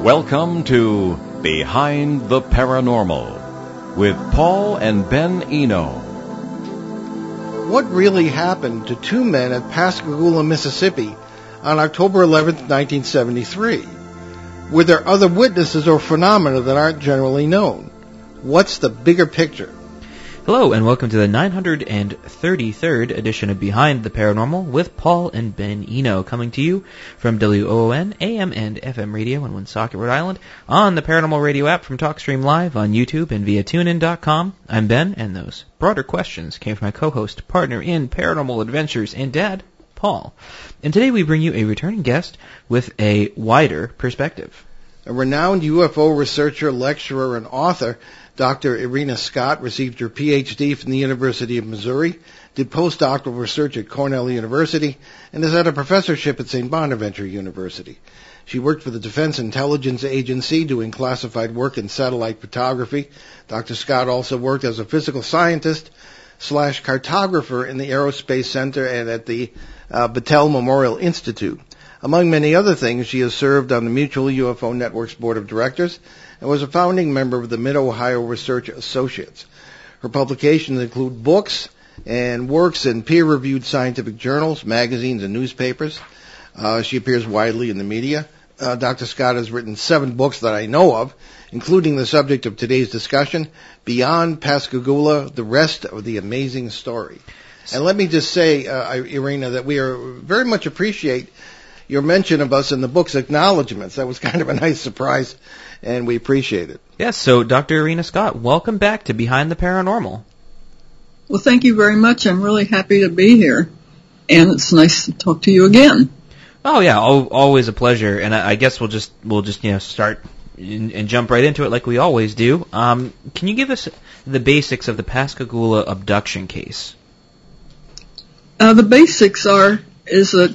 Welcome to Behind the Paranormal with Paul and Ben Eno. What really happened to two men at Pascagoula, Mississippi on October 11, 1973? Were there other witnesses or phenomena that aren't generally known? What's the bigger picture? Hello, and welcome to the 933rd edition of Behind the Paranormal with Paul and Ben Eno, coming to you from WOON, AM and FM radio in Woonsocket, Rhode Island, on the Paranormal Radio app from TalkStream Live on YouTube and via TuneIn.com. I'm Ben, and those broader questions came from my co-host, partner in Paranormal Adventures, and Dad, Paul. And today we bring you a returning guest with a wider perspective. A renowned UFO researcher, lecturer, and author, Dr. Irena Scott received her PhD from the University of Missouri, did postdoctoral research at Cornell University, and has had a professorship at St. Bonaventure University. She worked for the Defense Intelligence Agency doing classified work in satellite photography. Dr. Scott also worked as a physical scientist slash cartographer in the Aerospace Center and at the uh, Battelle Memorial Institute. Among many other things, she has served on the Mutual UFO Network's board of directors and was a founding member of the Mid-Ohio Research Associates. Her publications include books and works in peer-reviewed scientific journals, magazines, and newspapers. Uh, she appears widely in the media. Uh, Dr. Scott has written seven books that I know of, including the subject of today's discussion, Beyond Pascagoula, The Rest of the Amazing Story. And let me just say, uh, Irena, that we are very much appreciate your mention of us in the book's acknowledgments. That was kind of a nice surprise and we appreciate it. Yes, so Dr. Irena Scott, welcome back to Behind the Paranormal. Well, thank you very much. I'm really happy to be here, and it's nice to talk to you again. Oh yeah, always a pleasure. And I guess we'll just we'll just you know start and jump right into it like we always do. Um, can you give us the basics of the Pascagoula abduction case? Uh, the basics are is that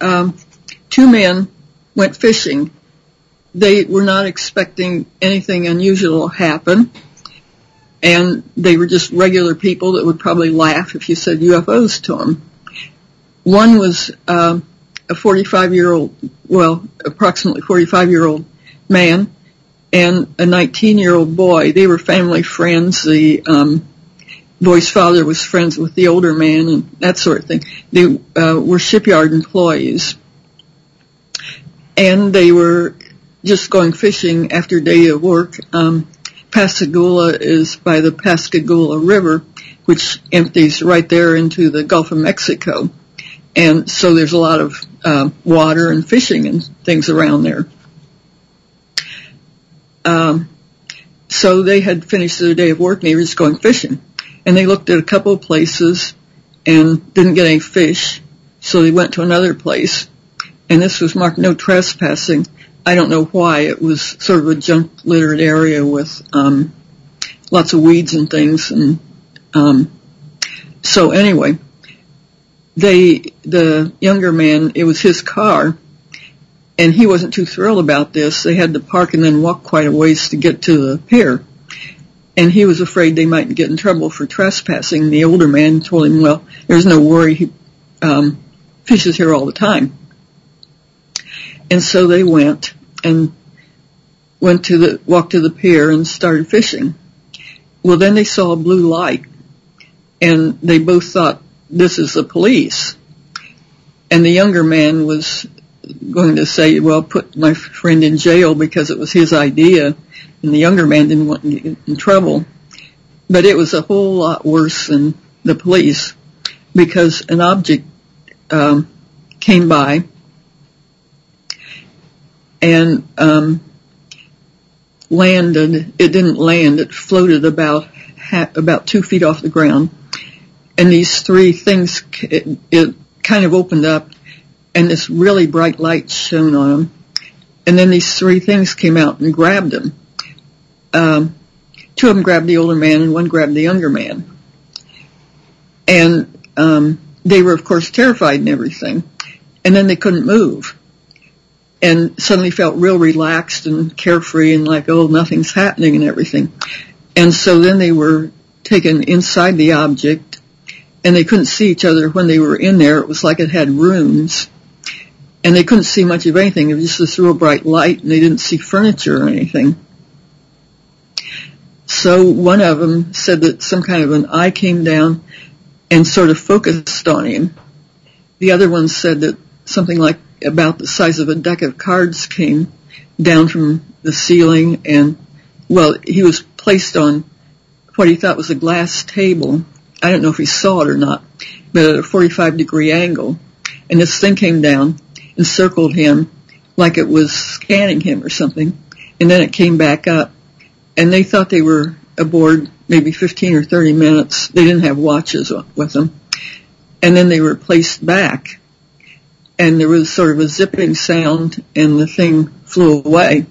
um, two men went fishing they were not expecting anything unusual to happen. And they were just regular people that would probably laugh if you said UFOs to them. One was uh, a 45 year old, well, approximately 45 year old man and a 19 year old boy. They were family friends. The um, boy's father was friends with the older man and that sort of thing. They uh, were shipyard employees. And they were just going fishing after day of work. Um, Pascagoula is by the Pascagoula River, which empties right there into the Gulf of Mexico. And so there's a lot of uh, water and fishing and things around there. Um, so they had finished their day of work and they were just going fishing. And they looked at a couple of places and didn't get any fish. So they went to another place. And this was marked no trespassing. I don't know why it was sort of a junk littered area with um, lots of weeds and things, and um, so anyway, they the younger man it was his car, and he wasn't too thrilled about this. They had to park and then walk quite a ways to get to the pier, and he was afraid they might get in trouble for trespassing. The older man told him, "Well, there's no worry. He um, fishes here all the time." And so they went and went to the, walked to the pier and started fishing. Well, then they saw a blue light and they both thought this is the police. And the younger man was going to say, well, put my friend in jail because it was his idea. And the younger man didn't want to get in trouble. But it was a whole lot worse than the police because an object um, came by and um, landed. It didn't land. It floated about about two feet off the ground, and these three things it, it kind of opened up, and this really bright light shone on them, and then these three things came out and grabbed him. Um, two of them grabbed the older man, and one grabbed the younger man, and um, they were of course terrified and everything, and then they couldn't move and suddenly felt real relaxed and carefree and like, oh, nothing's happening and everything. And so then they were taken inside the object and they couldn't see each other when they were in there. It was like it had rooms. and they couldn't see much of anything. It was just this real bright light, and they didn't see furniture or anything. So one of them said that some kind of an eye came down and sort of focused on him. The other one said that something like about the size of a deck of cards came down from the ceiling and, well, he was placed on what he thought was a glass table. I don't know if he saw it or not, but at a 45 degree angle. And this thing came down and circled him like it was scanning him or something. And then it came back up. And they thought they were aboard maybe 15 or 30 minutes. They didn't have watches with them. And then they were placed back and there was sort of a zipping sound and the thing flew away.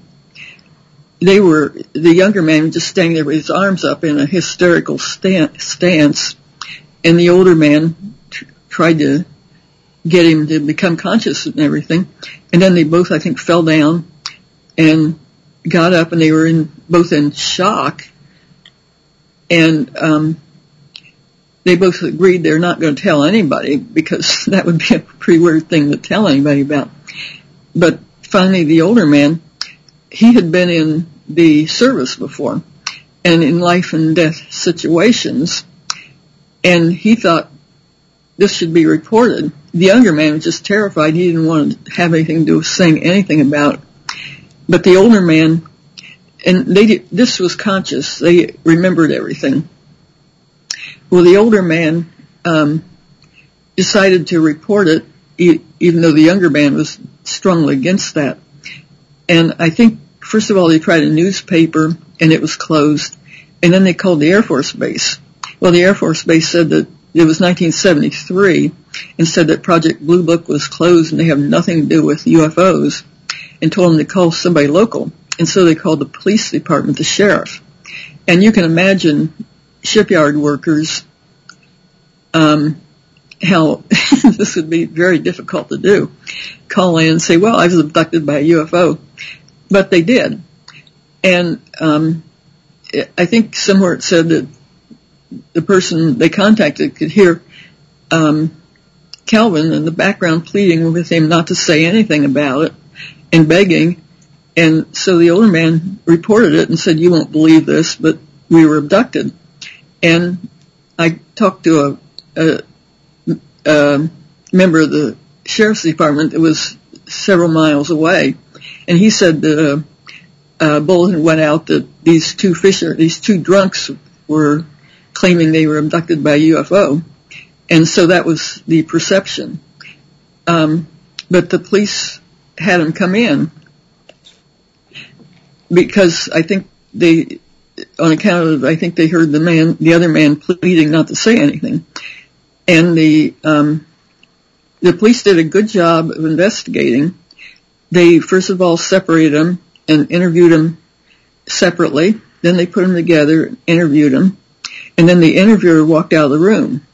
They were, the younger man just standing there with his arms up in a hysterical stance and the older man tried to get him to become conscious and everything. And then they both, I think, fell down and got up and they were in, both in shock. And, um, they both agreed they're not going to tell anybody because that would be a pretty weird thing to tell anybody about. But finally the older man, he had been in the service before and in life and death situations and he thought this should be reported. The younger man was just terrified. He didn't want to have anything to do with saying anything about it. But the older man, and they this was conscious. They remembered everything. Well, the older man um, decided to report it, even though the younger man was strongly against that. And I think, first of all, they tried a newspaper, and it was closed. And then they called the Air Force Base. Well, the Air Force Base said that it was 1973 and said that Project Blue Book was closed and they have nothing to do with UFOs and told them to call somebody local. And so they called the police department, the sheriff. And you can imagine shipyard workers, um, how this would be very difficult to do. Call in and say, well, I was abducted by a UFO. But they did. And, um, I think somewhere it said that the person they contacted could hear, um, Calvin in the background pleading with him not to say anything about it and begging. And so the older man reported it and said, you won't believe this, but we were abducted. And I talked to a, a, a member of the sheriff's department that was several miles away, and he said the a bulletin went out that these two fisher, these two drunks were claiming they were abducted by UFO, and so that was the perception. Um, but the police had them come in because I think they on account of I think they heard the man, the other man pleading not to say anything, and the um, the police did a good job of investigating. They first of all separated them and interviewed them separately. Then they put them together, interviewed them, and then the interviewer walked out of the room.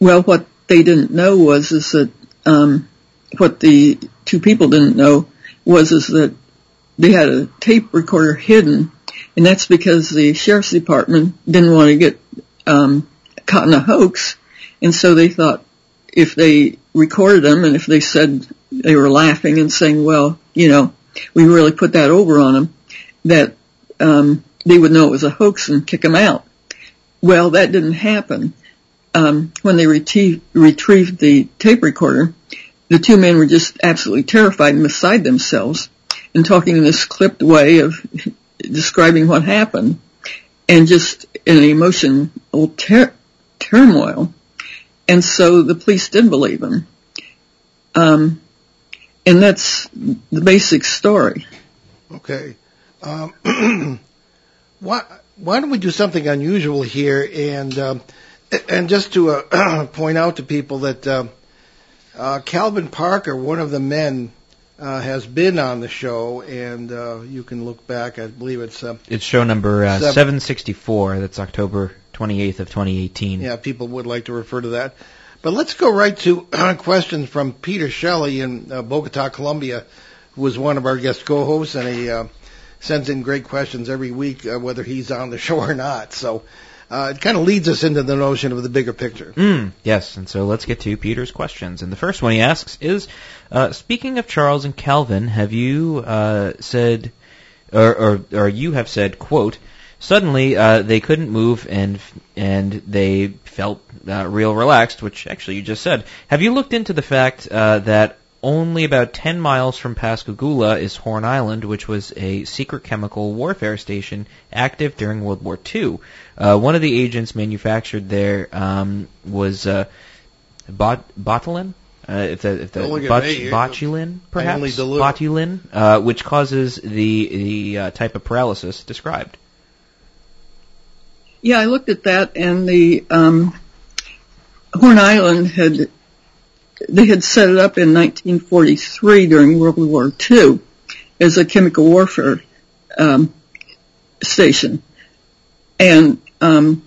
Well, what they didn't know was is that um, what the two people didn't know was is that they had a tape recorder hidden and that's because the sheriff's department didn't want to get um, caught in a hoax, and so they thought if they recorded them and if they said they were laughing and saying, "Well, you know, we really put that over on them," that um, they would know it was a hoax and kick them out. Well, that didn't happen. Um, when they retrieved, retrieved the tape recorder, the two men were just absolutely terrified and beside themselves and talking in this clipped way of describing what happened and just in emotional ter- turmoil. And so the police did believe him. Um, and that's the basic story. Okay. Um, why, why don't we do something unusual here and, um, and just to uh, point out to people that uh, uh, Calvin Parker, one of the men uh, has been on the show, and uh, you can look back. I believe it's uh, it's show number uh, 764. That's October 28th of 2018. Yeah, people would like to refer to that. But let's go right to questions from Peter Shelley in uh, Bogota, Colombia, who was one of our guest co-hosts, and he uh, sends in great questions every week, uh, whether he's on the show or not. So uh, it kind of leads us into the notion of the bigger picture. Mm, yes, and so let's get to Peter's questions. And the first one he asks is, uh, speaking of Charles and Calvin, have you uh, said, or, or, or you have said, quote, suddenly uh, they couldn't move and and they felt uh, real relaxed, which actually you just said. Have you looked into the fact uh, that only about 10 miles from Pascagoula is Horn Island, which was a secret chemical warfare station active during World War II. Uh, one of the agents manufactured there um, was uh, bot- botulin. Uh, if the, if the look at bot- me. botulin, perhaps botulin, uh, which causes the the uh, type of paralysis described. Yeah, I looked at that, and the um, Horn Island had they had set it up in 1943 during World War II as a chemical warfare um, station, and um,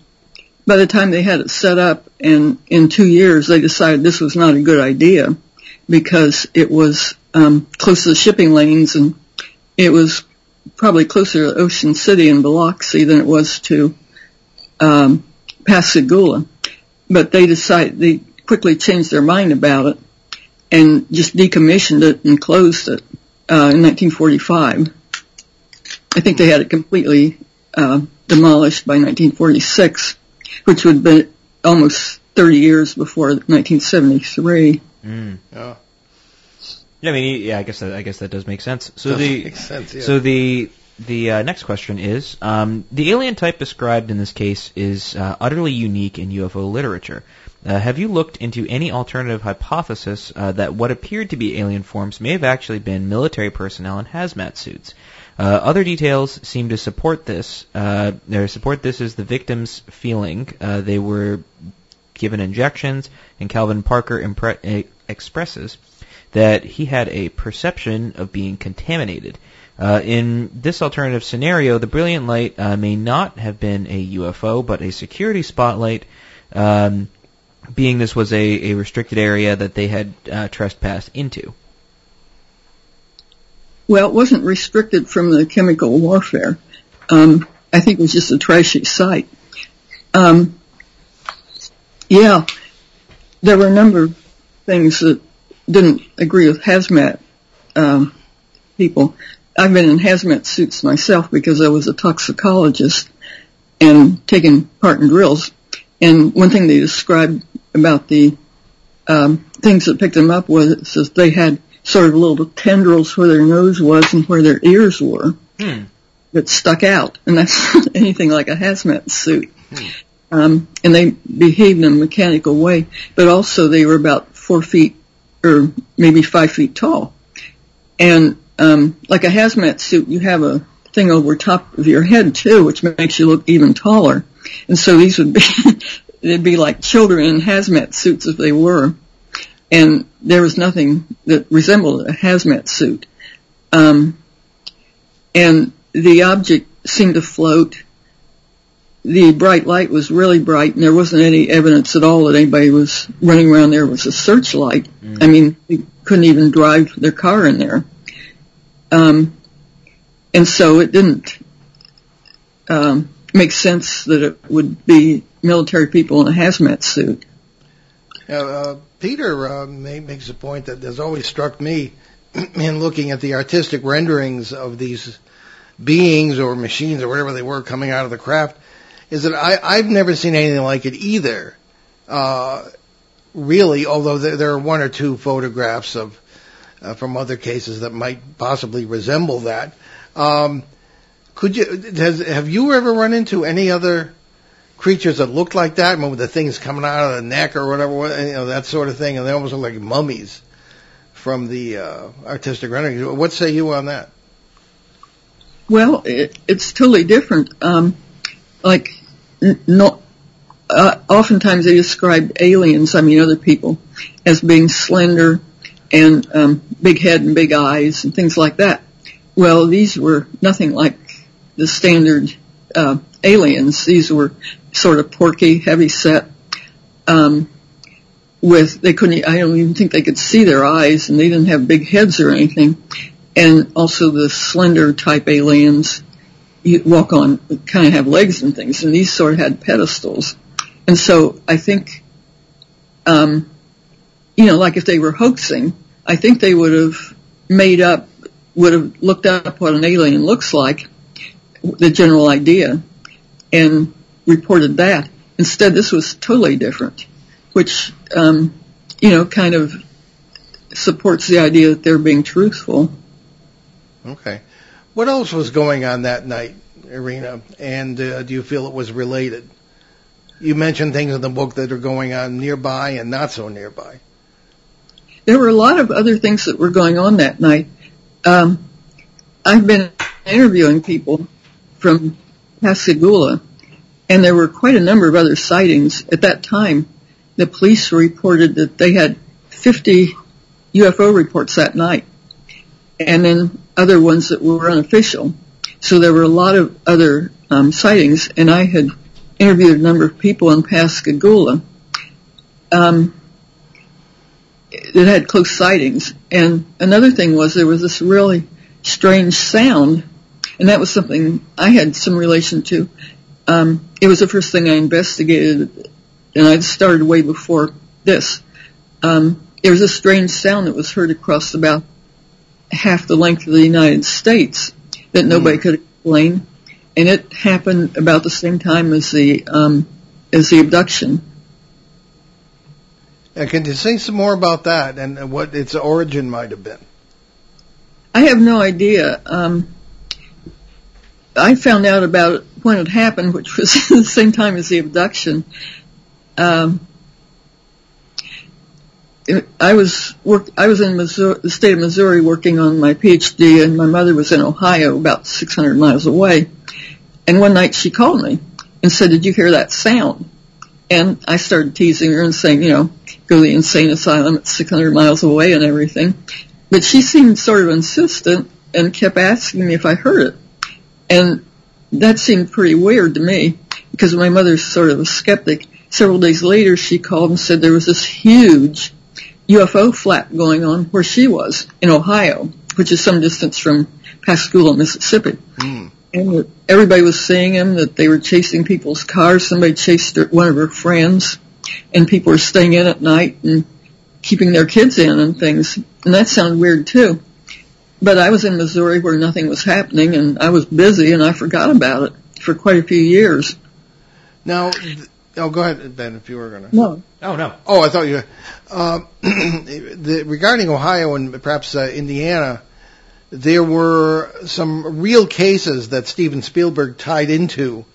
by the time they had it set up, and in two years they decided this was not a good idea because it was um, close to the shipping lanes, and it was probably closer to Ocean City and Biloxi than it was to Pascagoula. But they decided quickly changed their mind about it and just decommissioned it and closed it uh, in 1945. I think they had it completely uh, demolished by 1946, which would have been almost 30 years before 1973. Mm. Yeah. Yeah, I mean, yeah, I guess that, I guess that does make sense. So Does the make sense, yeah. so the the uh, next question is um, the alien type described in this case is uh, utterly unique in UFO literature. Uh, have you looked into any alternative hypothesis uh, that what appeared to be alien forms may have actually been military personnel in hazmat suits? Uh, other details seem to support this. Uh, they support this is the victim's feeling. Uh, they were given injections, and Calvin Parker impre- expresses that he had a perception of being contaminated. Uh, in this alternative scenario, the brilliant light uh, may not have been a UFO, but a security spotlight, um, being this was a, a restricted area that they had uh, trespassed into. Well, it wasn't restricted from the chemical warfare. Um, I think it was just a trashy site. Um, yeah, there were a number of things that didn't agree with hazmat um, people. I've been in hazmat suits myself because I was a toxicologist and taken part in drills. And one thing they described about the um, things that picked them up was is they had sort of little tendrils where their nose was and where their ears were Hmm. that stuck out, and that's not anything like a hazmat suit. Um, and they behaved in a mechanical way, but also they were about four feet or maybe five feet tall. And um, like a hazmat suit, you have a thing over top of your head too, which makes you look even taller. And so these would be they'd be like children in hazmat suits if they were. And there was nothing that resembled a hazmat suit. Um, and the object seemed to float. The bright light was really bright, and there wasn't any evidence at all that anybody was running around there with a searchlight. I mean, they couldn't even drive their car in there. Um, and so it didn't um, make sense that it would be military people in a hazmat suit. Uh, uh, Peter uh, makes a point that has always struck me in looking at the artistic renderings of these beings or machines or whatever they were coming out of the craft, is that I, I've never seen anything like it either. Uh, really, although there, there are one or two photographs of uh, from other cases that might possibly resemble that. Um, could you has have you ever run into any other creatures that looked like that, with the things coming out of the neck or whatever, you know, that sort of thing, and they almost look like mummies from the uh, artistic renderings. What say you on that? Well, it, it's totally different. Um, like, n- no, uh, oftentimes they describe aliens, I mean other people, as being slender and um, big head and big eyes and things like that. Well, these were nothing like the standard aliens. These were sort of porky, heavy set. Um, with they couldn't. I don't even think they could see their eyes, and they didn't have big heads or anything and also the slender type aliens you walk on, kind of have legs and things, and these sort of had pedestals. And so I think, um, you know, like if they were hoaxing, I think they would have made up, would have looked up what an alien looks like, the general idea, and reported that. Instead, this was totally different, which, um, you know, kind of supports the idea that they're being truthful. Okay. What else was going on that night, Irena? And uh, do you feel it was related? You mentioned things in the book that are going on nearby and not so nearby. There were a lot of other things that were going on that night. Um, I've been interviewing people from Pascagoula, and there were quite a number of other sightings. At that time, the police reported that they had 50 UFO reports that night, and then other ones that were unofficial. So there were a lot of other um, sightings, and I had interviewed a number of people in Pascagoula um, that had close sightings. And another thing was there was this really strange sound, and that was something I had some relation to. Um, it was the first thing I investigated, and I'd started way before this. Um, there was a strange sound that was heard across about half the length of the United States that nobody mm. could explain, and it happened about the same time as the um, as the abduction. And can you say some more about that and what its origin might have been? I have no idea. Um, I found out about it when it happened, which was the same time as the abduction. Um, I was work. I was in Missouri, the state of Missouri working on my PhD, and my mother was in Ohio, about 600 miles away. And one night she called me and said, "Did you hear that sound?" And I started teasing her and saying, you know, go to the insane asylum at 600 miles away and everything. But she seemed sort of insistent and kept asking me if I heard it. And that seemed pretty weird to me because my mother's sort of a skeptic. Several days later, she called and said there was this huge UFO flap going on where she was in Ohio, which is some distance from Pascagoula, Mississippi. Mm. And everybody was seeing them, that they were chasing people's cars. Somebody chased one of her friends, and people were staying in at night and keeping their kids in and things. And that sounded weird too. But I was in Missouri where nothing was happening, and I was busy, and I forgot about it for quite a few years. Now, Oh, go ahead, Ben, if you were going to. No. Oh, no. Oh, I thought you. Uh, the, regarding Ohio and perhaps uh, Indiana, there were some real cases that Steven Spielberg tied into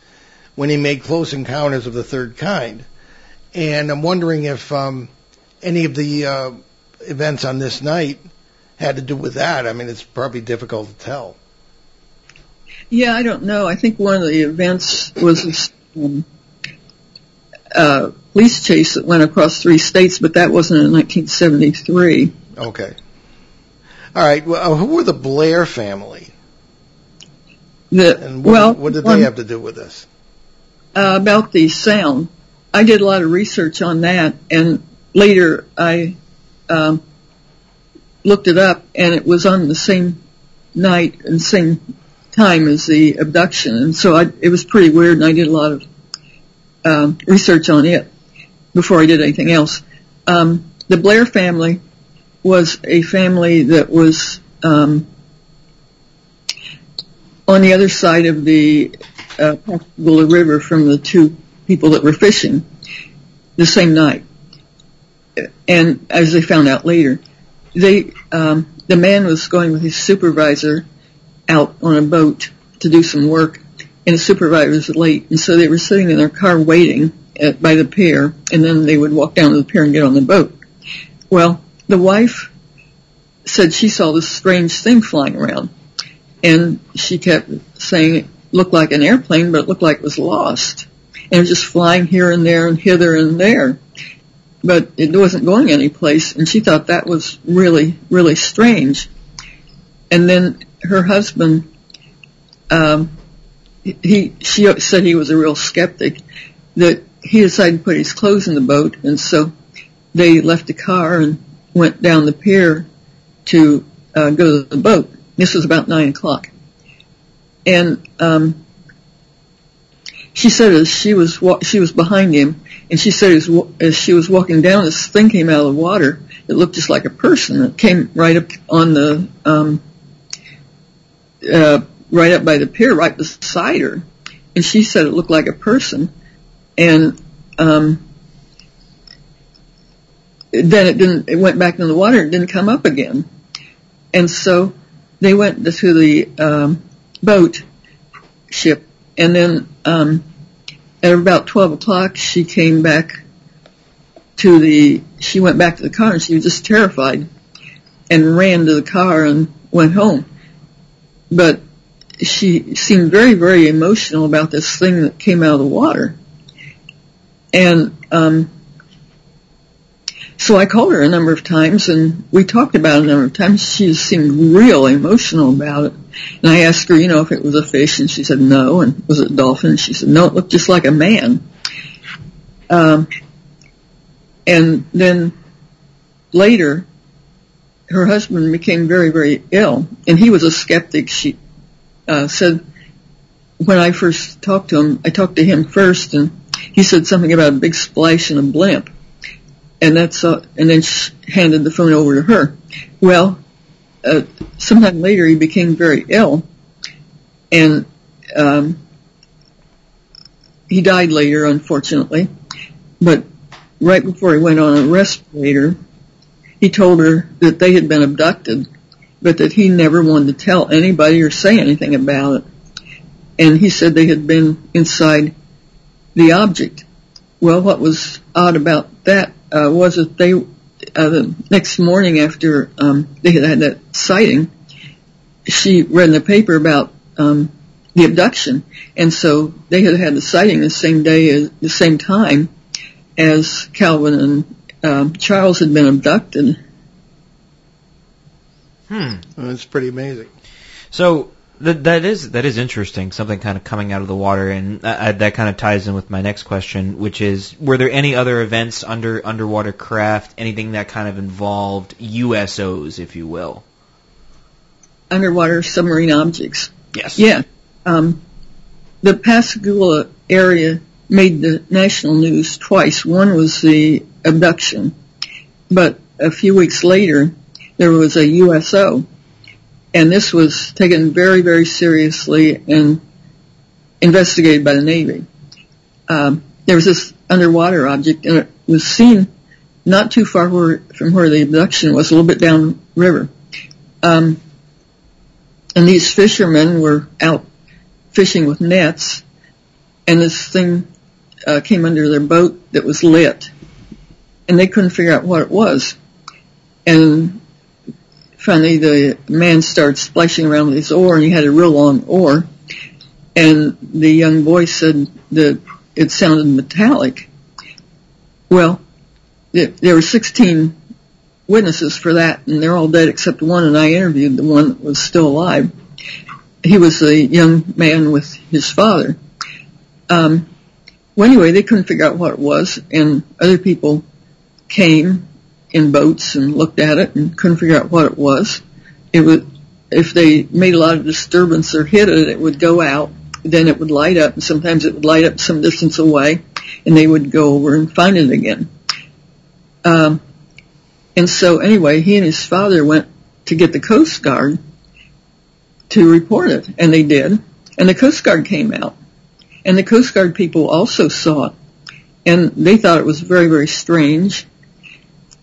when he made Close Encounters of the Third Kind, and I'm wondering if um, any of the uh, events on this night had to do with that. I mean, it's probably difficult to tell. Yeah, I don't know. I think one of the events was. Um, uh, police chase that went across three states, but that wasn't in 1973. Okay. All right. Well, uh, who were the Blair family? The, and what, well, what did they have to do with this? Uh, about the sound. I did a lot of research on that, and later I um, looked it up, and it was on the same night and same time as the abduction, and so I, it was pretty weird, and I did a lot of um, research on it before I did anything else. Um, the Blair family was a family that was um, on the other side of the uh, River from the two people that were fishing the same night. And as they found out later, they um, the man was going with his supervisor out on a boat to do some work, and the supervisor was late, and so they were sitting in their car waiting at, by the pier, and then they would walk down to the pier and get on the boat. Well, the wife said she saw this strange thing flying around, and she kept saying it looked like an airplane, but it looked like it was lost, and it was just flying here and there and hither and there, but it wasn't going anyplace, and she thought that was really, really strange. And then her husband um, he she said he was a real skeptic that he decided to put his clothes in the boat and so they left the car and went down the pier to uh, go to the boat. This was about nine o'clock. And um, she said as she was wa- she was behind him, and she said as, she was walking down, this thing came out of the water. It looked just like a person. It came right up on the um, uh, right up by the pier, right beside her, and she said it looked like a person. And um, then it didn't. It went back in the water. It didn't come up again. And so they went to the um, boat ship, and then um, at about twelve o'clock, she came back to the. She went back to the car, and she was just terrified, and ran to the car and went home. But she seemed very, very emotional about this thing that came out of the water, and um, so I called her a number of times and we talked about it a number of times. She seemed real emotional about it. And I asked her, you know, if it was a fish and she said no. And was it a dolphin? And she said no, it looked just like a man. Um, and then later, her husband became very, very ill and he was a skeptic. She, uh, said when I first talked to him, I talked to him first and he said something about a big splash and a blimp and that's uh, and then she handed the phone over to her. Well, uh, sometime later he became very ill, and um, he died later, unfortunately. But right before he went on a respirator, he told her that they had been abducted, but that he never wanted to tell anybody or say anything about it. And he said they had been inside the object. Well, what was odd about that was that they uh, the next morning after um, they had had that sighting, she read in the paper about um, the abduction, and so they had had the sighting the same day, as, the same time as Calvin and um, Charles had been abducted. Hmm. That's pretty amazing. So that that is that is interesting. Something kind of coming out of the water, and uh, that kind of ties in with my next question, which is: Were there any other events under underwater craft, anything that kind of involved USOs, if you will? Underwater submarine objects. Yes. Yeah. Um, the Pascagoula area made the national news twice. One was the abduction, but a few weeks later, there was a USO and this was taken very, very seriously and investigated by the Navy. Um, there was this underwater object, and it was seen not too far where, from where the abduction was, a little bit down river. Um, and these fishermen were out fishing with nets, and this thing uh, came under their boat that was lit, and they couldn't figure out what it was. And finally the man started splashing around with his oar and he had a real long oar and the young boy said that it sounded metallic. Well, it, there were 16 witnesses for that and they're all dead except one and I interviewed the one that was still alive. He was a young man with his father. Um, well anyway, they couldn't figure out what it was and other people came in boats and looked at it and couldn't figure out what it was. It would, if they made a lot of disturbance or hit it, it would go out. Then it would light up, and sometimes it would light up some distance away, and they would go over and find it again. Um, and so anyway, he and his father went to get the Coast Guard to report it, and they did. And the Coast Guard came out, and the Coast Guard people also saw it, and they thought it was very, very strange.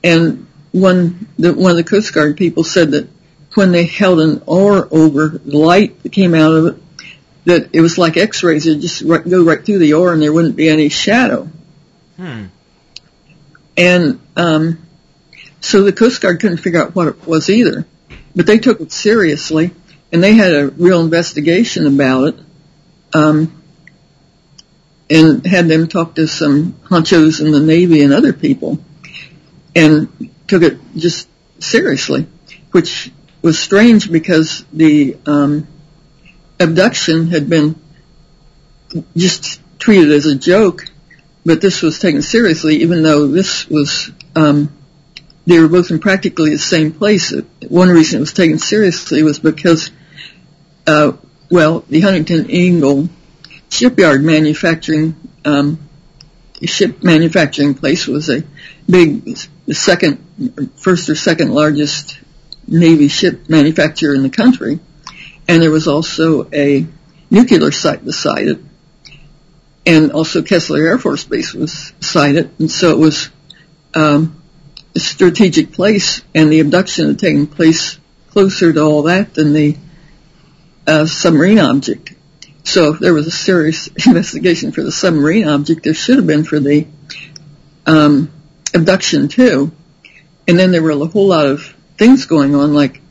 And one, the, one of the Coast Guard people said that when they held an oar over the light that came out of it, that it was like X-rays. It'd just right, go right through the oar and there wouldn't be any shadow. Hmm. And um, so the Coast Guard couldn't figure out what it was either, but they took it seriously and they had a real investigation about it. Um, and had them talk to some honchos in the Navy and other people and took it just seriously, which was strange because the um, abduction had been just treated as a joke, but this was taken seriously, even though this was um, they were both in practically the same place. One reason it was taken seriously was because uh, well, the Huntington Ingalls shipyard manufacturing um, ship manufacturing place was a big, the second, first or second largest Navy ship manufacturer in the country, and there was also a nuclear site beside it, and also Keesler Air Force Base was it, and so it was um, a strategic place, and the abduction had taken place closer to all that than the uh, submarine object. So if there was a serious investigation for the submarine object, there should have been for the um, abduction too. And then there were a whole lot of things going on, like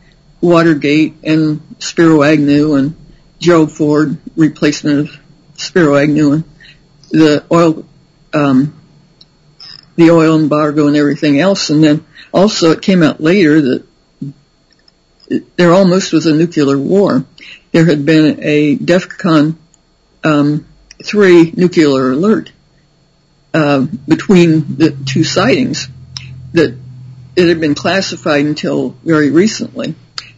Watergate and Spiro Agnew and Gerald Ford replacement of Spiro Agnew and the oil, um, the oil embargo and everything else. And then also it came out later that there almost was a nuclear war. There had been a DEFCON um, three nuclear alert between the two sightings that it had been classified until very recently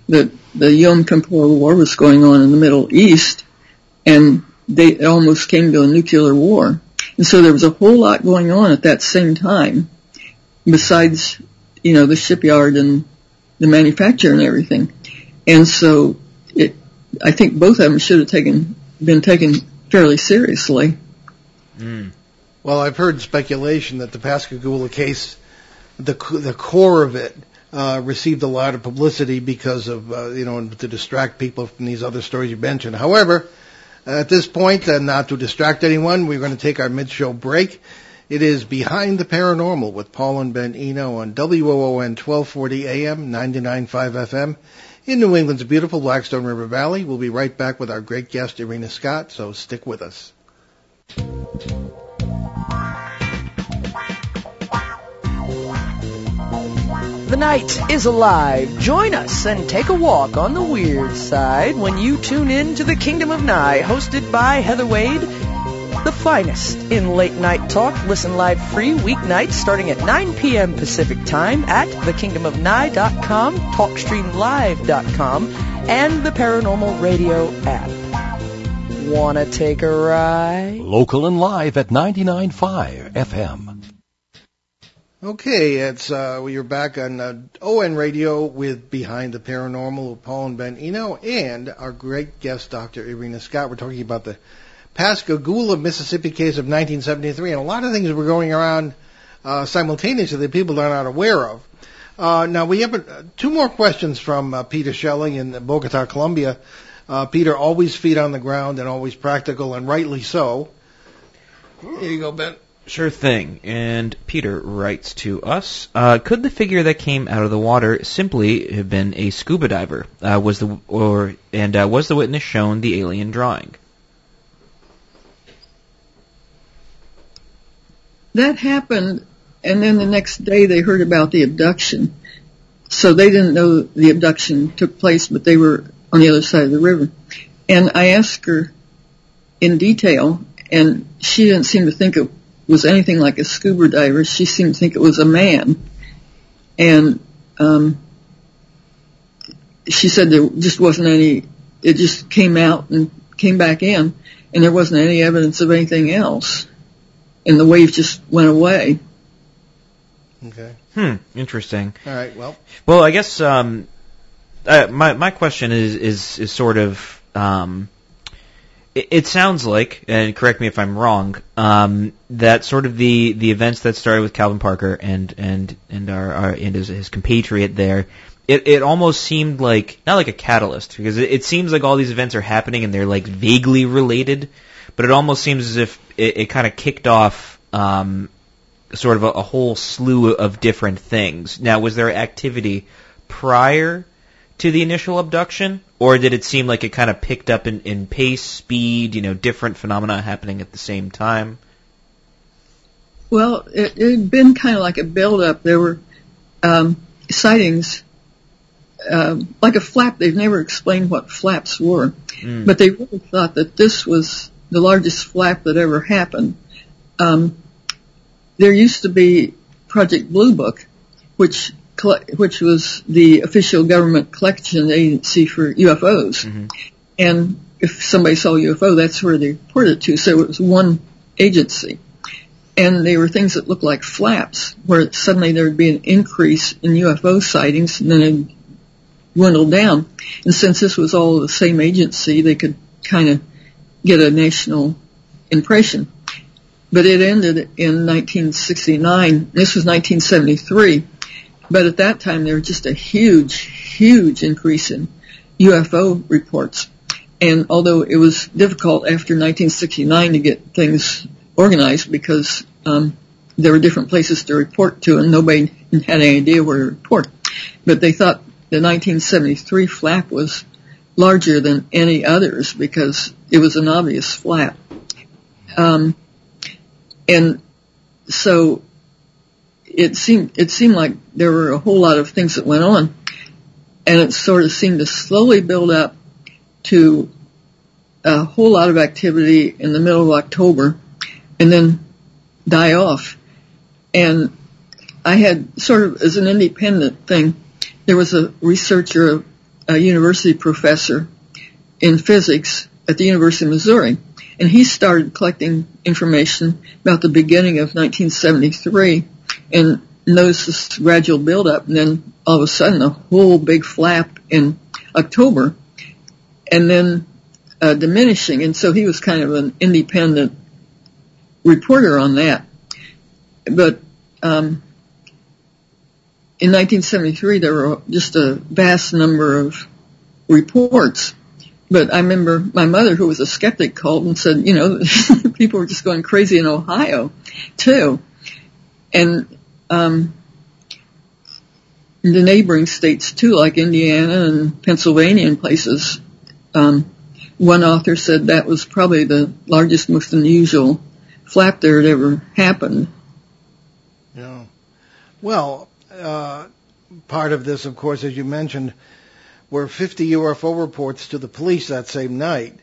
that the Yom Kippur War was going on in the Middle East, and they almost came to a nuclear war. And so there was a whole lot going on at that same time, besides, you know, the shipyard and the manufacturer and everything. And so it, I think both of them should have taken, been taken fairly seriously. Mm. Well, I've heard speculation that the Pascagoula case, the the core of it, uh, received a lot of publicity because of uh, you know to distract people from these other stories you mentioned. However, at this point, and not to distract anyone, we're going to take our mid-show break. It is Behind the Paranormal with Paul and Ben Eno on WOON 1240 AM, 99.5 FM in New England's beautiful Blackstone River Valley. We'll be right back with our great guest, Irena Scott, so stick with us. The night is alive. Join us and take a walk on the weird side when you tune in to the Kingdom of Nye, hosted by Heather Wade the finest in late night talk. Listen live free weeknights starting at 9 p.m. Pacific time at thekingdomofnye.com, talkstreamlive.com, and the Paranormal Radio app. Wanna take a ride? Local and live at 99.5 FM. Okay, it's uh, we are back on uh, ON Radio with Behind the Paranormal with Paul and Ben Eno and our great guest, Dr. Irena Scott. We're talking about the Pascagoula, Mississippi case of 1973, and a lot of things were going around uh, simultaneously that people are not aware of. Uh, now we have uh, two more questions from uh, Peter Schelling in Bogota, Colombia. Uh, Peter, always feet on the ground and always practical, and rightly so. Here you go, Ben. Sure thing. And Peter writes to us: uh, Could the figure that came out of the water simply have been a scuba diver? Uh, was the or and uh, was the witness shown the alien drawing? that happened, and then the next day they heard about the abduction. So they didn't know the abduction took place, but they were on the other side of the river. And I asked her in detail, and she didn't seem to think it was anything like a scuba diver. She seemed to think it was a man. And um, she said there just wasn't any, it just came out and came back in, and there wasn't any evidence of anything else and the wave just went away. Okay. Hmm. Interesting. All right. Well. Well, I guess um, uh, my my question is is is sort of um, it, it sounds like, and correct me if I'm wrong, um, that sort of the the events that started with Calvin Parker and and and our, our and his, his compatriot there. It, it almost seemed like not like a catalyst because it, it seems like all these events are happening and they're like vaguely related, but it almost seems as if it, it kind of kicked off um, sort of a, a whole slew of different things. Now, was there activity prior to the initial abduction, or did it seem like it kind of picked up in, in pace, speed, you know, different phenomena happening at the same time? Well, it, it had been kind of like a build-up. There were um, sightings, uh, like a flap. They've never explained what flaps were, mm. but they really thought that this was the largest flap that ever happened. Um, there used to be Project Blue Book, which which was the official government collection agency for UFOs, mm-hmm. and if somebody saw a UFO, that's where they reported it to. So it was one agency. And they were things that looked like flaps, where suddenly there would be an increase in UFO sightings and then it dwindled down. And since this was all the same agency, they could kind of get a national impression. But it ended in 1969. This was 1973. But at that time, there was just a huge, huge increase in UFO reports. And although it was difficult after 1969 to get things organized because um, there were different places to report to and nobody had any idea where to report. But they thought the 1973 flap was larger than any others because it was an obvious flap. Um, and so it seemed it seemed like there were a whole lot of things that went on, and it sort of seemed to slowly build up to a whole lot of activity in the middle of October, and then die off. And I had sort of as an independent thing, there was a researcher, a university professor in physics at the University of Missouri, and he started collecting information about the beginning of 1973 and noticed this gradual buildup and then all of a sudden a whole big flap in October and then uh, diminishing. And so he was kind of an independent reporter on that. But um, in 1973, there were just a vast number of reports. But I remember my mother, who was a skeptic, called and said, you know, people were just going crazy in Ohio, too. And um, the neighboring states, too, like Indiana and Pennsylvania and places, um, one author said that was probably the largest, most unusual flap there had ever happened. Yeah. Well, uh, part of this, of course, as you mentioned, were 50 UFO reports to the police that same night.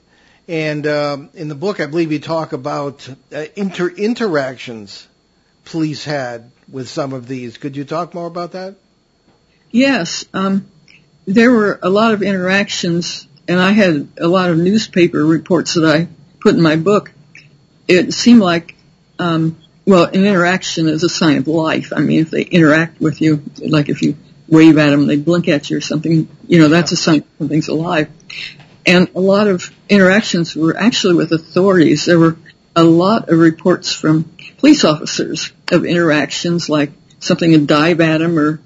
And um, in the book, I believe you talk about uh, inter- interactions police had with some of these. Could you talk more about that? Yes. Um, there were a lot of interactions, and I had a lot of newspaper reports that I put in my book. It seemed like um, well, an interaction is a sign of life. I mean, if they interact with you, like if you wave at them, they blink at you or something, you know, that's a sign something's alive. And a lot of interactions were actually with authorities. There were a lot of reports from police officers of interactions, like something would dive at them, or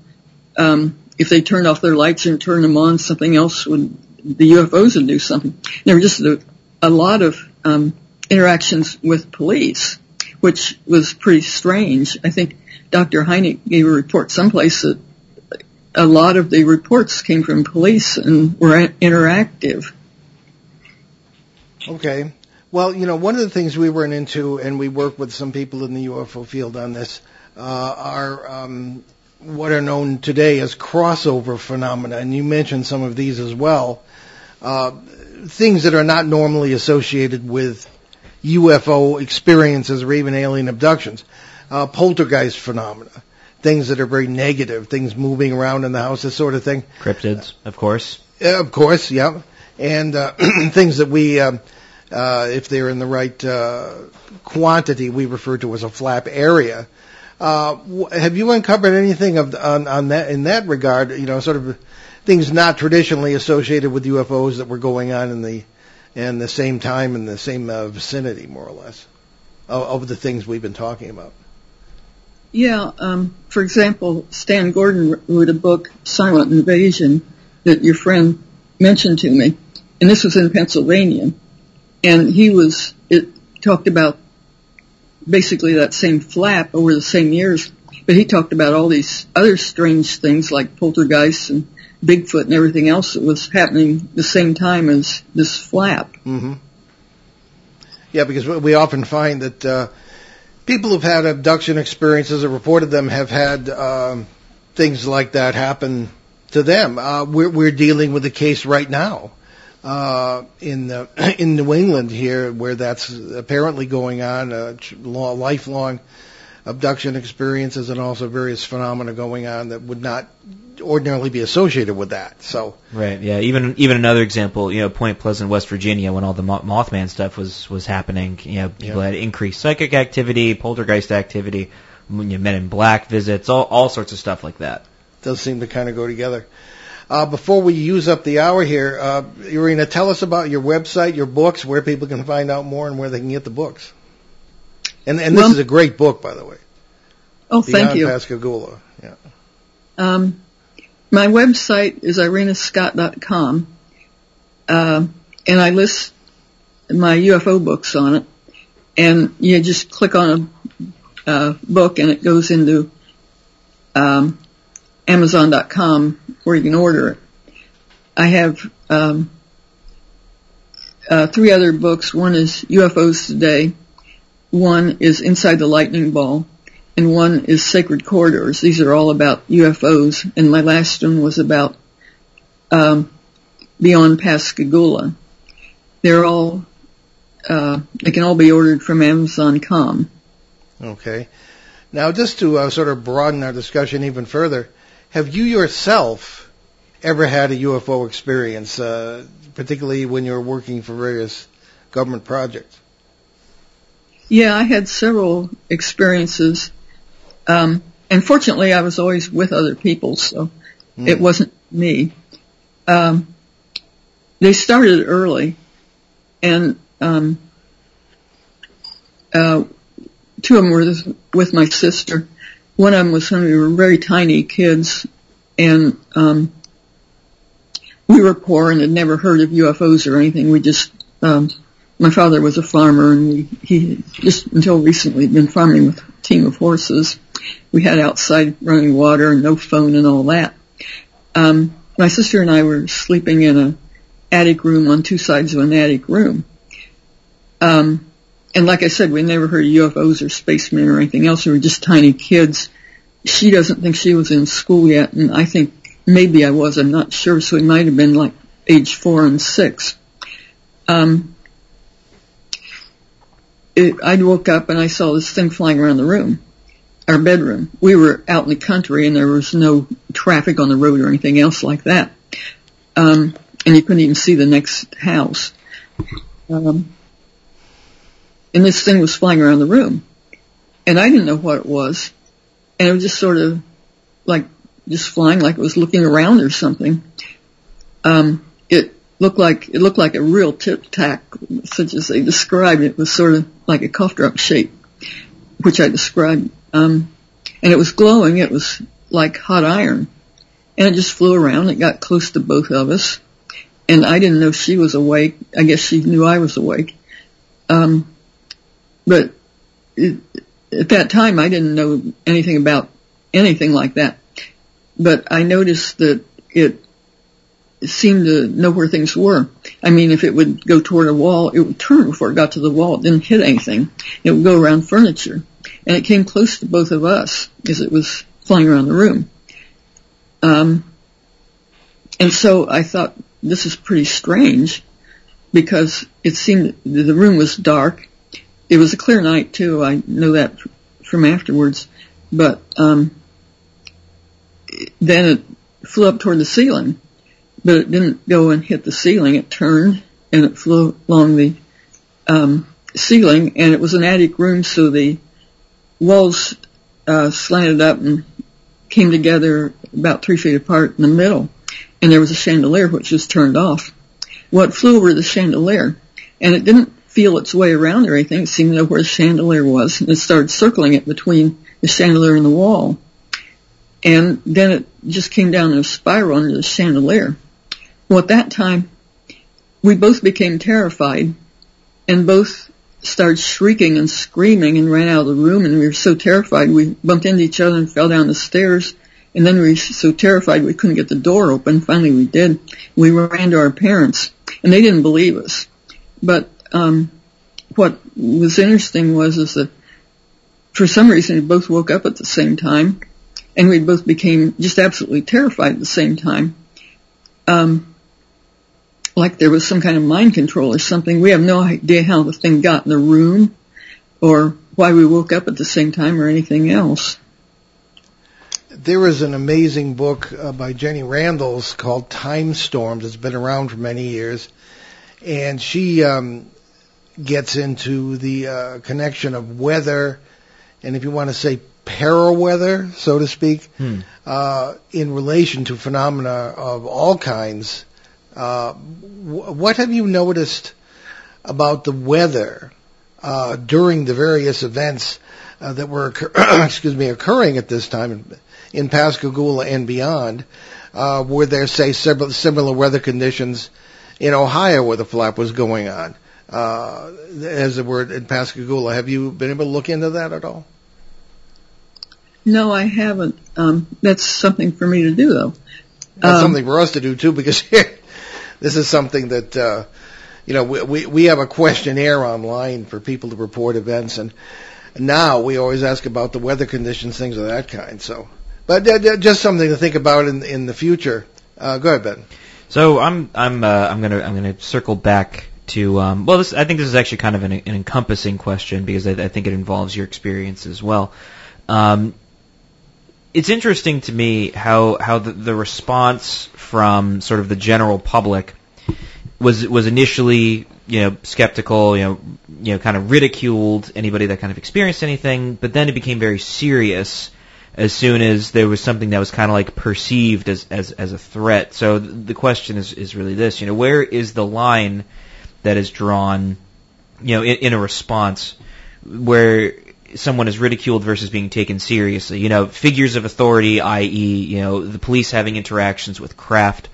um, if they turned off their lights and turned them on, something else would, the UFOs would do something. There were just a, a lot of um, interactions with police which was pretty strange. I think Dr. Hynek gave a report someplace that a lot of the reports came from police and were interactive. Okay. Well, you know, one of the things we were into, and we work with some people in the UFO field on this, uh, are um, what are known today as crossover phenomena, and you mentioned some of these as well. Uh, things that are not normally associated with UFO experiences or even alien abductions. Uh, poltergeist phenomena, things that are very negative, things moving around in the house, this sort of thing. Cryptids, of course. Uh, of course, yeah. And uh, things that we, um, uh, if they're in the right uh, quantity, we refer to as a flap area. Uh, have you uncovered anything of on, on that in that regard? You know, sort of things not traditionally associated with UFOs that were going on in the and the same time in the same uh, vicinity, more or less, of, of, the things we've been talking about. Yeah. Um, for example, Stan Gordon wrote a book, Silent Invasion, that your friend mentioned to me, and this was in Pennsylvania, and he was it talked about basically that same flap over the same years, but he talked about all these other strange things like poltergeists and Bigfoot and everything else that was happening the same time as this flap. Mm-hmm. Yeah, because we often find that uh, people who've had abduction experiences or reported them have had um, things like that happen to them. Uh, we're, we're dealing with a case right now uh, in the, in New England here, where that's apparently going on, uh, lifelong abduction experiences and also various phenomena going on that would not ordinarily be associated with that. So Right. Yeah. Even even another example, you know, Point Pleasant, West Virginia, when all the Mothman stuff was was happening, you know, people Yeah. had increased psychic activity, poltergeist activity, you know, Men in Black visits, all all sorts of stuff like that. does seem to kind of go together. Uh, before we use up the hour here, uh, Irena, tell us about your website, your books, where people can find out more, and where they can get the books. And, and this Well- is a great book, by the way. Oh, thank Beyond you. Pascagoula. Yeah. Um, my website is irenascott.com, uh, and I list my UFO books on it. And you just click on a uh, book, and it goes into um, Amazon.com where you can order it. I have um, uh, three other books. One is UFOs Today. One is Inside the Lightning Ball and one is Sacred Corridors. These are all about UFOs, and my last one was about um, Beyond Pascagoula. They're all uh, they can all be ordered from Amazon.com. Okay. Now, just to uh, sort of broaden our discussion even further, have you yourself ever had a UFO experience, uh, particularly when you were working for various government projects? Yeah, I had several experiences. Um, and fortunately, I was always with other people, so Hmm. it wasn't me. Um, they started early, and um, uh, two of them were with my sister. One of them was when we were very tiny kids, and um, we were poor and had never heard of UFOs or anything. We just um, my father was a farmer, and we, he just until recently had been farming with a team of horses. We had outside running water and no phone and all that. Um, my sister and I were sleeping in a attic room on two sides of an attic room. Um, and like I said, we never heard of UFOs or spacemen or anything else. We were just tiny kids. She doesn't think she was in school yet, and I think maybe I was. I'm not sure. So we might have been like age four and six. Um, it, I woke up and I saw this thing flying around the room, our bedroom. We were out in the country and there was no traffic on the road or anything else like that. Um, and you couldn't even see the next house. Um, and this thing was flying around the room. And I didn't know what it was. And it was just sort of like just flying like it was looking around or something. Um, it looked like it looked like a real tic tac, such as they described it. Was sort of like a cough drop shape, which I described. Um, and it was glowing. It was like hot iron, and it just flew around. It got close to both of us, and I didn't know she was awake. I guess she knew I was awake. Um, but it, at that time, I didn't know anything about anything like that. But I noticed that it seemed to know where things were. I mean, if it would go toward a wall, it would turn before it got to the wall. It didn't hit anything. It would go around furniture. And it came close to both of us as it was flying around the room. Um, and so I thought, this is pretty strange because it seemed the room was dark. It was a clear night too. I know that from afterwards. But, um, then it flew up toward the ceiling but it didn't go and hit the ceiling. It turned and it flew along the um, ceiling, and it was an attic room, so the walls uh, slanted up and came together about three feet apart in the middle, and there was a chandelier which was turned off. Well, it flew over the chandelier, and it didn't feel its way around or anything. It seemed to know where the chandelier was, and it started circling it between the chandelier and the wall. And then it just came down in a spiral under the chandelier. Well, at that time, we both became terrified and both started shrieking and screaming and ran out of the room and we were so terrified we bumped into each other and fell down the stairs and then we were so terrified we couldn't get the door open. Finally we did. We ran to our parents and they didn't believe us. But, um, what was interesting was is that for some reason we both woke up at the same time and we both became just absolutely terrified at the same time. Um, like there was some kind of mind control or something. We have no idea how the thing got in the room or why we woke up at the same time or anything else. there is an amazing book uh, by Jenny Randles called Time Storms. It's been around for many years, and she um, gets into the uh, connection of weather, and if you want to say paraweather, so to speak, Hmm. uh, in relation to phenomena of all kinds. Uh, wh- what have you noticed about the weather uh, during the various events uh, that were occur- excuse me occurring at this time in, in Pascagoula and beyond? Uh, were there, say, similar weather conditions in Ohio where the flap was going on? Uh, as it were in Pascagoula. Have you been able to look into that at all? No, I haven't. Um, that's something for me to do, though. That's Um, something for us to do too, because this is something that uh, you know we, we we have a questionnaire online for people to report events, and now we always ask about the weather conditions, things of that kind. So, but uh, uh, just something to think about in in the future. Uh, go ahead, Ben. So I'm I'm uh, I'm gonna I'm gonna circle back to um, well this I think this is actually kind of an, an encompassing question because I, I think it involves your experience as well. Um, it's interesting to me how how the, the response from sort of the general public was was initially you know skeptical you know you know kind of ridiculed anybody that kind of experienced anything but then it became very serious as soon as there was something that was kind of like perceived as as as a threat so th- the question is is really this you know where is the line that is drawn you know in, in a response where someone is ridiculed versus being taken seriously. You know, figures of authority, i.e., you know, the police having interactions with craft,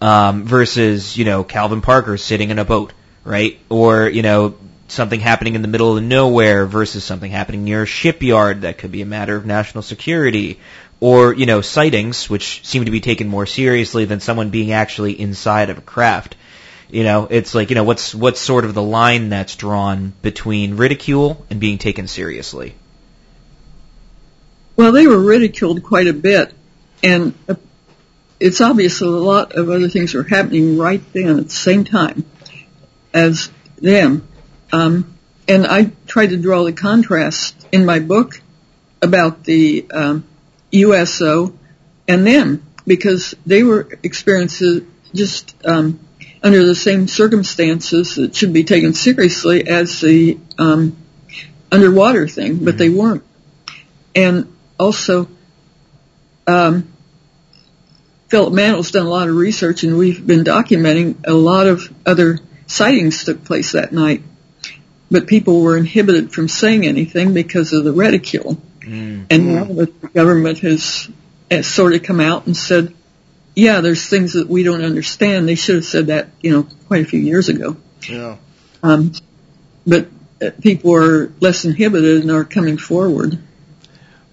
um, versus you know Calvin Parker sitting in a boat, right? Or you know something happening in the middle of nowhere versus something happening near a shipyard that could be a matter of national security. Or, you know, sightings, which seem to be taken more seriously than someone being actually inside of a craft. You know, it's like, you know, what's what's sort of the line that's drawn between ridicule and being taken seriously? Well, they were ridiculed quite a bit, and uh, it's obvious that a lot of other things were happening right then at the same time as them. Um, and I tried to draw the contrast in my book about the um, USO and them because they were experiences just um, under the same circumstances that should be taken seriously as the um, underwater thing, but they weren't. And also, um, Philip Mantle's done a lot of research, and we've been documenting a lot of other sightings took place that night. But people were inhibited from saying anything because of the ridicule. Mm. And now the government has, has sort of come out and said, yeah, there's things that we don't understand. They should have said that, you know, quite a few years ago. Yeah. Um, but uh, people are less inhibited and are coming forward.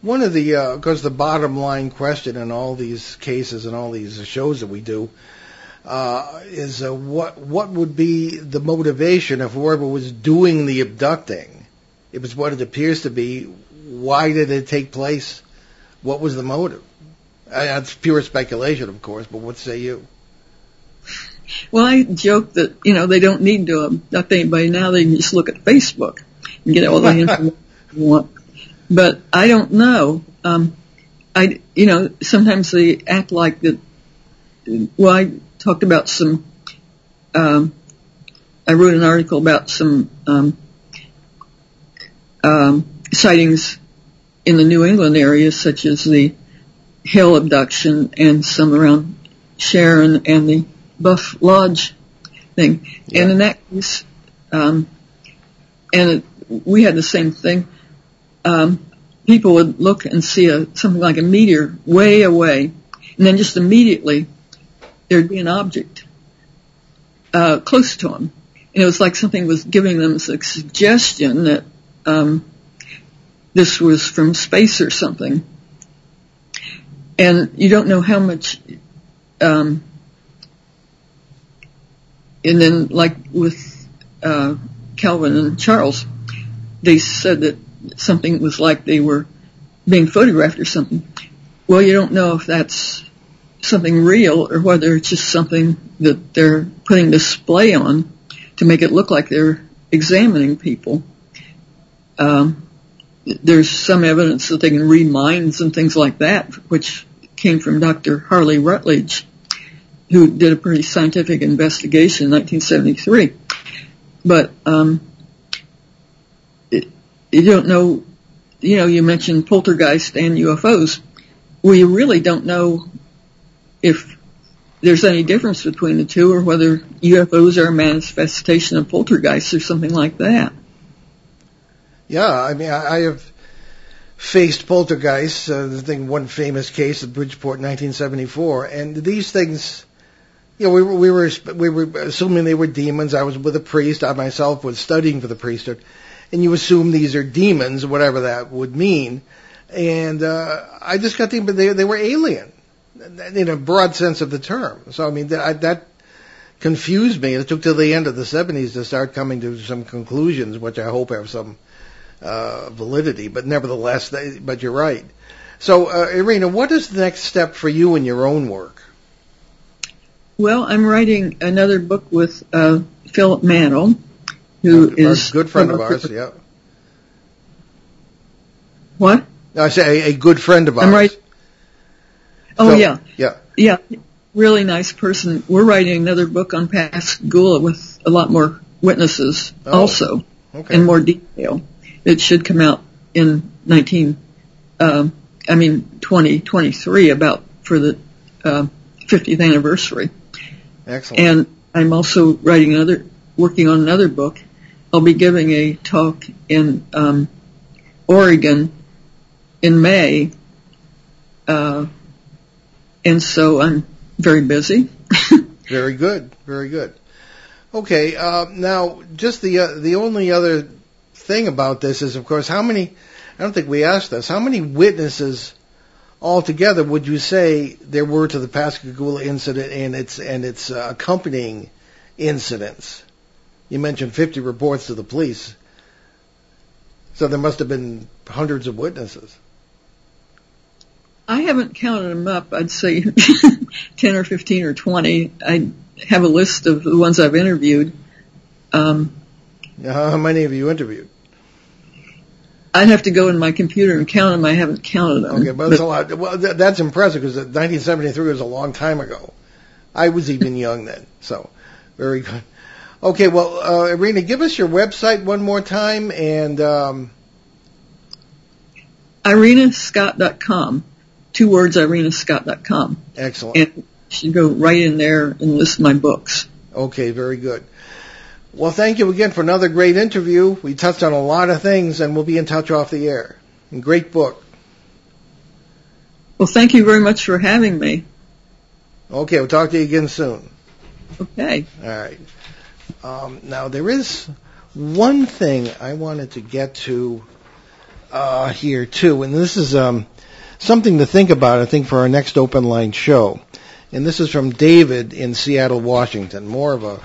One of the, because the bottom line question in all these cases and all these shows that we do uh, is uh, what what would be the motivation if whoever was doing the abducting? It was what it appears to be. Why did it take place? What was the motive? That's pure speculation, of course, but what say you? Well, I joke that, you know, they don't need to abduct anybody now. They can just look at Facebook and get all the information they want. But I don't know. Um, I, you know, sometimes they act like that. Well, I talked about some, um, I wrote an article about some, um, um, sightings in the New England area, such as the Hill abduction and some around Sharon and the Buff Ledge thing. And in that case, um, and it, we had the same thing. Um, people would look and see a something like a meteor way away, and then just immediately there'd be an object uh, close to them, and it was like something was giving them a suggestion that um, this was from space or something. And you don't know how much. Um, and then, like with uh, Calvin and Charles, they said that something was like they were being photographed or something. Well, you don't know if that's something real or whether it's just something that they're putting display on to make it look like they're examining people. Um, there's some evidence that they can read minds and things like that, which came from Dr. Harley Rutledge, who did a pretty scientific investigation in 1973. But um, it, you don't know. You know, you mentioned poltergeist and UFOs. We really don't know if there's any difference between the two or whether UFOs are a manifestation of poltergeists or something like that. Yeah, I mean, I, I have faced poltergeists. Uh, the thing, one famous case of Bridgeport, 1974, and these things. You know, we were we were we were assuming they were demons. I was with a priest. I myself was studying for the priesthood, and you assume these are demons, whatever that would mean. And uh, I just got the they they were alien in a broad sense of the term. So I mean that, that confused me. It took till the end of the 70s to start coming to some conclusions, which I hope have some uh, validity. But nevertheless, they, but you're right. So, uh, Irena, what is the next step for you in your own work? Well, I'm writing another book with uh, Philip Mantle, who Our is good friend of ours. Yeah. What? I say a, a good friend of ours. I'm right. Oh So- yeah, Yeah. yeah, really nice person. We're writing another book on Pascagoula with a lot more witnesses, Oh, also, Okay. in more detail. It should come out in 19, um, I mean 2023, about for the uh, 50th anniversary. Excellent. And I'm also writing another, working on another book. I'll be giving a talk in um, Oregon in May, uh, and so I'm very busy. Very good. Very good. Okay. Uh, now, just the uh, the only other thing about this is, of course, how many? I don't think we asked this. How many witnesses altogether would you say there were to the Pascagoula incident and its and its uh, accompanying incidents? You mentioned 50 reports to the police, so there must have been hundreds of witnesses. I haven't counted them up. I'd say 10 or 15 or 20. I have a list of the ones I've interviewed. Um, How many have you interviewed? I'd have to go in my computer and count them. I haven't counted them. Okay, but that's a lot. Well, th- that's impressive because 1973 was a long time ago. I was even young then, so very good. Okay, well, uh, Irena, give us your website one more time, and um, IrenaScott.com. Two words, IrenaScott.com. excellent. And you should go right in there and list my books. Okay, very good. Well, thank you again for another great interview. We touched on a lot of things, and we'll be in touch off the air. Great book. Well, thank you very much for having me. Okay, we'll talk to you again soon. Okay. All right. Um, now there is one thing I wanted to get to uh, here too, and this is um, something to think about. I think for our next open line show, and this is from David in Seattle, Washington. More of a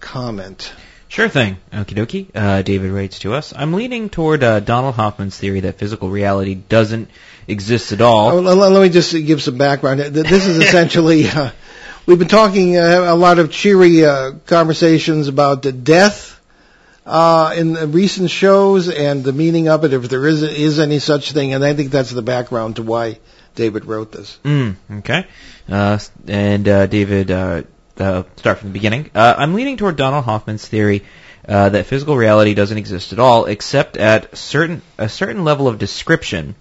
comment. Sure thing. Okie dokie. Uh, David writes to us. I'm leaning toward uh, Donald Hoffman's theory that physical reality doesn't exist at all. Oh, let, let me just give some background. This is essentially uh, we've been talking uh, a lot of cheery uh, conversations about the death uh, in the recent shows and the meaning of it, if there is is any such thing. And I think that's the background to why David wrote this. Mm, okay. Uh, and uh, David, uh, start from the beginning. Uh, I'm leaning toward Donald Hoffman's theory uh, that physical reality doesn't exist at all, except at certain a certain level of description.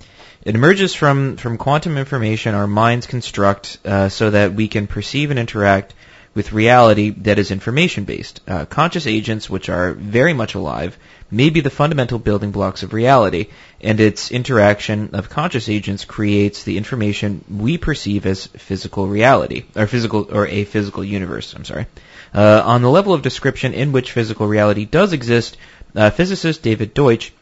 It emerges from from quantum information our minds construct uh, so that we can perceive and interact with reality that is information based. Uh, conscious agents, which are very much alive, may be the fundamental building blocks of reality, and its interaction of conscious agents creates the information we perceive as physical reality, or physical, or a physical universe. I'm sorry. Uh, on the level of description in which physical reality does exist, uh, physicist David Deutsch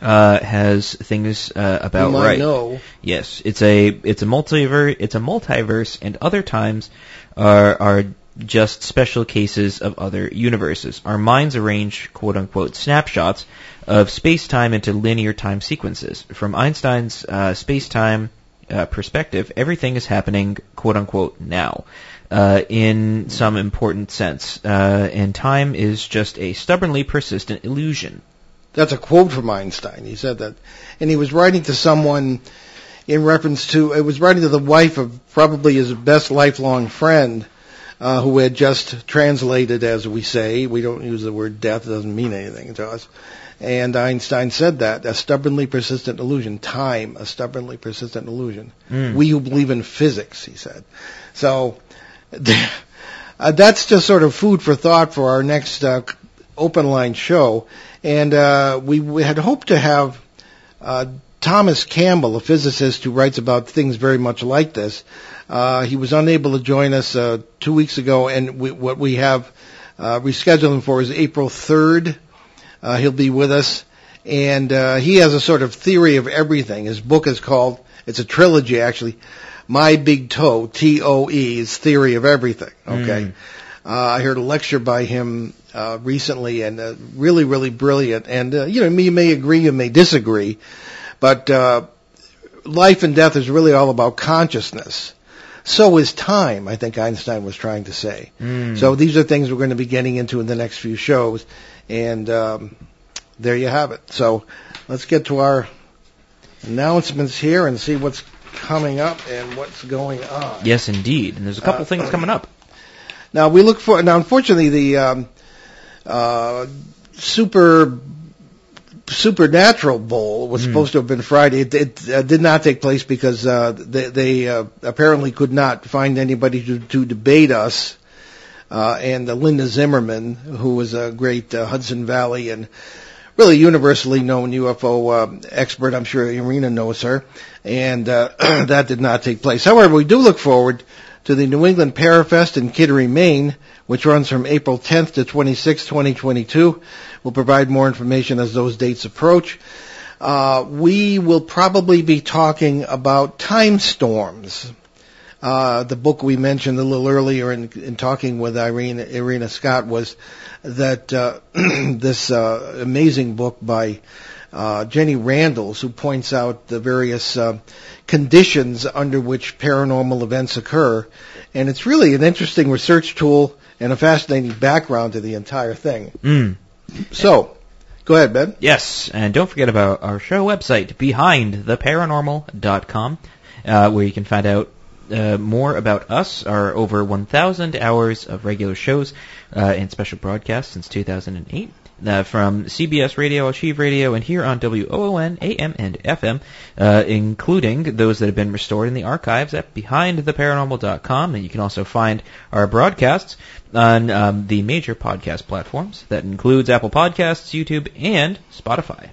uh, has things uh, about you might right. know. Yes, it's a it's a multiverse. It's a multiverse, and other times are are just special cases of other universes. Our minds arrange quote unquote snapshots of space time into linear time sequences. From Einstein's uh, space time uh, perspective, everything is happening quote unquote now. Uh, in some important sense, uh, and time is just a stubbornly persistent illusion. That's a quote from Einstein. He said that, and he was writing to someone in reference to. It was writing to the wife of probably his best lifelong friend, uh, who had just translated, as we say. We don't use the word death; it doesn't mean anything to us. And Einstein said that a stubbornly persistent illusion, time, a stubbornly persistent illusion. Mm. We who believe in physics, he said. So uh, that's just sort of food for thought for our next uh, open line show. And uh, we, we had hoped to have uh, Thomas Campbell, a physicist who writes about things very much like this. Uh, he was unable to join us uh, two weeks ago, and we, what we have uh, rescheduled him for is April 3rd. Uh, he'll be with us, and uh, he has a sort of theory of everything. His book is called, it's a trilogy actually, My Big Toe, T-O-E, is Theory of Everything. Okay. Mm. Uh, I heard a lecture by him uh, recently, and uh, really, really brilliant. And uh, you know, you may agree, you may disagree, but uh, life and death is really all about consciousness. So is time. I think Einstein was trying to say. Mm. So these are things we're going to be getting into in the next few shows, and um, there you have it. So let's get to our announcements here and see what's coming up and what's going on. Yes, indeed. And there's a couple Uh, things coming up. Now we look for. Now, unfortunately, the um, uh, super supernatural bowl was Hmm. supposed to have been Friday. It, it uh, did not take place because uh, they, they uh, apparently could not find anybody to, to debate us. Uh, and uh, Linda Zimmermann, who was a great uh, Hudson Valley and really universally known UFO um, expert. I'm sure Irena knows her, and uh, that did not take place. However, we do look forward to the New England Parafest in Kittery, Maine, which runs from April 10th to 26th, 2022. We'll provide more information as those dates approach. Uh, we will probably be talking about time storms. Uh, the book we mentioned a little earlier in, in talking with Irene, Irena Scott was that uh, this uh, amazing book by uh, Jenny Randles, who points out the various uh, conditions under which paranormal events occur, and it's really an interesting research tool and a fascinating background to the entire thing. Mm. So, go ahead, Ben. Yes, and don't forget about our show website, behindtheparanormal.com, uh, where you can find out uh, more about us, our over 1,000 hours of regular shows uh, and special broadcasts since 2008. Uh, from CBS Radio, Achieve Radio, and here on WOON, AM, and FM, uh, including those that have been restored in the archives at BehindTheParanormal.com. And you can also find our broadcasts on um, the major podcast platforms. That includes Apple Podcasts, YouTube, and Spotify.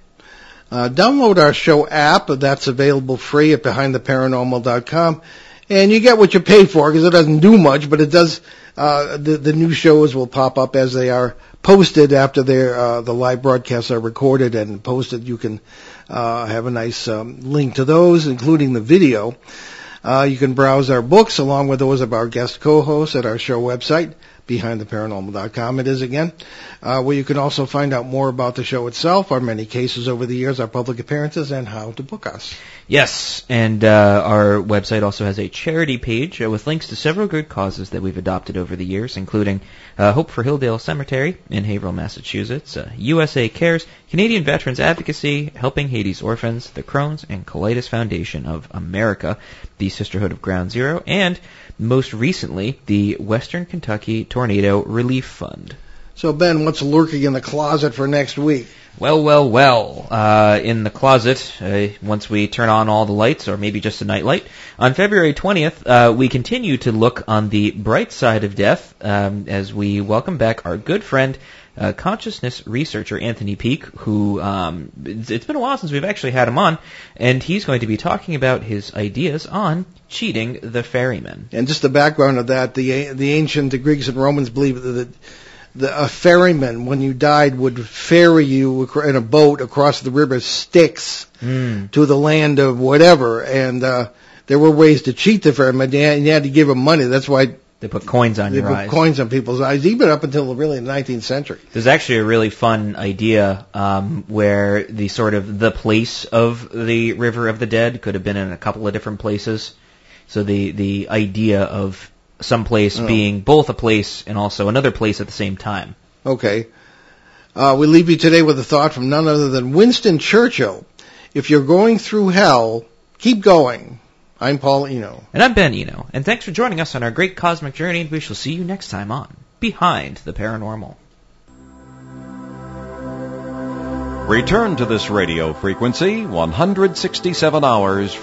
Uh, download our show app. That's available free at BehindTheParanormal.com. And you get what you pay for because it doesn't do much, but it does. Uh, the the new shows will pop up as they are posted after uh, the live broadcasts are recorded and posted. You can uh, have a nice um, link to those, including the video. Uh, you can browse our books along with those of our guest co-hosts at our show website, behindtheparanormal.com. It is again, uh, where you can also find out more about the show itself, our many cases over the years, our public appearances, and how to book us. Yes, and uh, our website also has a charity page uh, with links to several good causes that we've adopted over the years, including uh, Hope for Hilldale Cemetery in Haverhill, Massachusetts, uh, USA Cares, Canadian Veterans Advocacy, Helping Haiti's Orphans, the Crohn's and Colitis Foundation of America, the Sisterhood of Ground Zero, and most recently, the Western Kentucky Tornado Relief Fund. So Ben, what's lurking in the closet for next week? Well, well, well. Uh, in the closet, uh, once we turn on all the lights, or maybe just a night light, on February 20th, uh, we continue to look on the bright side of death um, as we welcome back our good friend, uh, consciousness researcher Anthony Peake, who um, it's, it's been a while since we've actually had him on, and he's going to be talking about his ideas on cheating the ferryman. And just the background of that, the the ancient the Greeks and Romans believed that the, a ferryman, when you died, would ferry you in a boat across the river Styx Mm. to the land of whatever. And uh, there were ways to cheat the ferryman. You had, you had to give him money. That's why They put coins on they your put eyes. coins on people's eyes, even up until really the 19th century. There's actually a really fun idea um, where the sort of the place of the River of the Dead could have been in a couple of different places. So the the idea of some place Oh. being both a place and also another place at the same time. Okay. Uh, we leave you today with a thought from none other than Winston Churchill. If you're going through hell, keep going. I'm Paul Eno. And I'm Ben Eno. And thanks for joining us on our great cosmic journey, and we shall see you next time on Behind the Paranormal. Return to this radio frequency 167 hours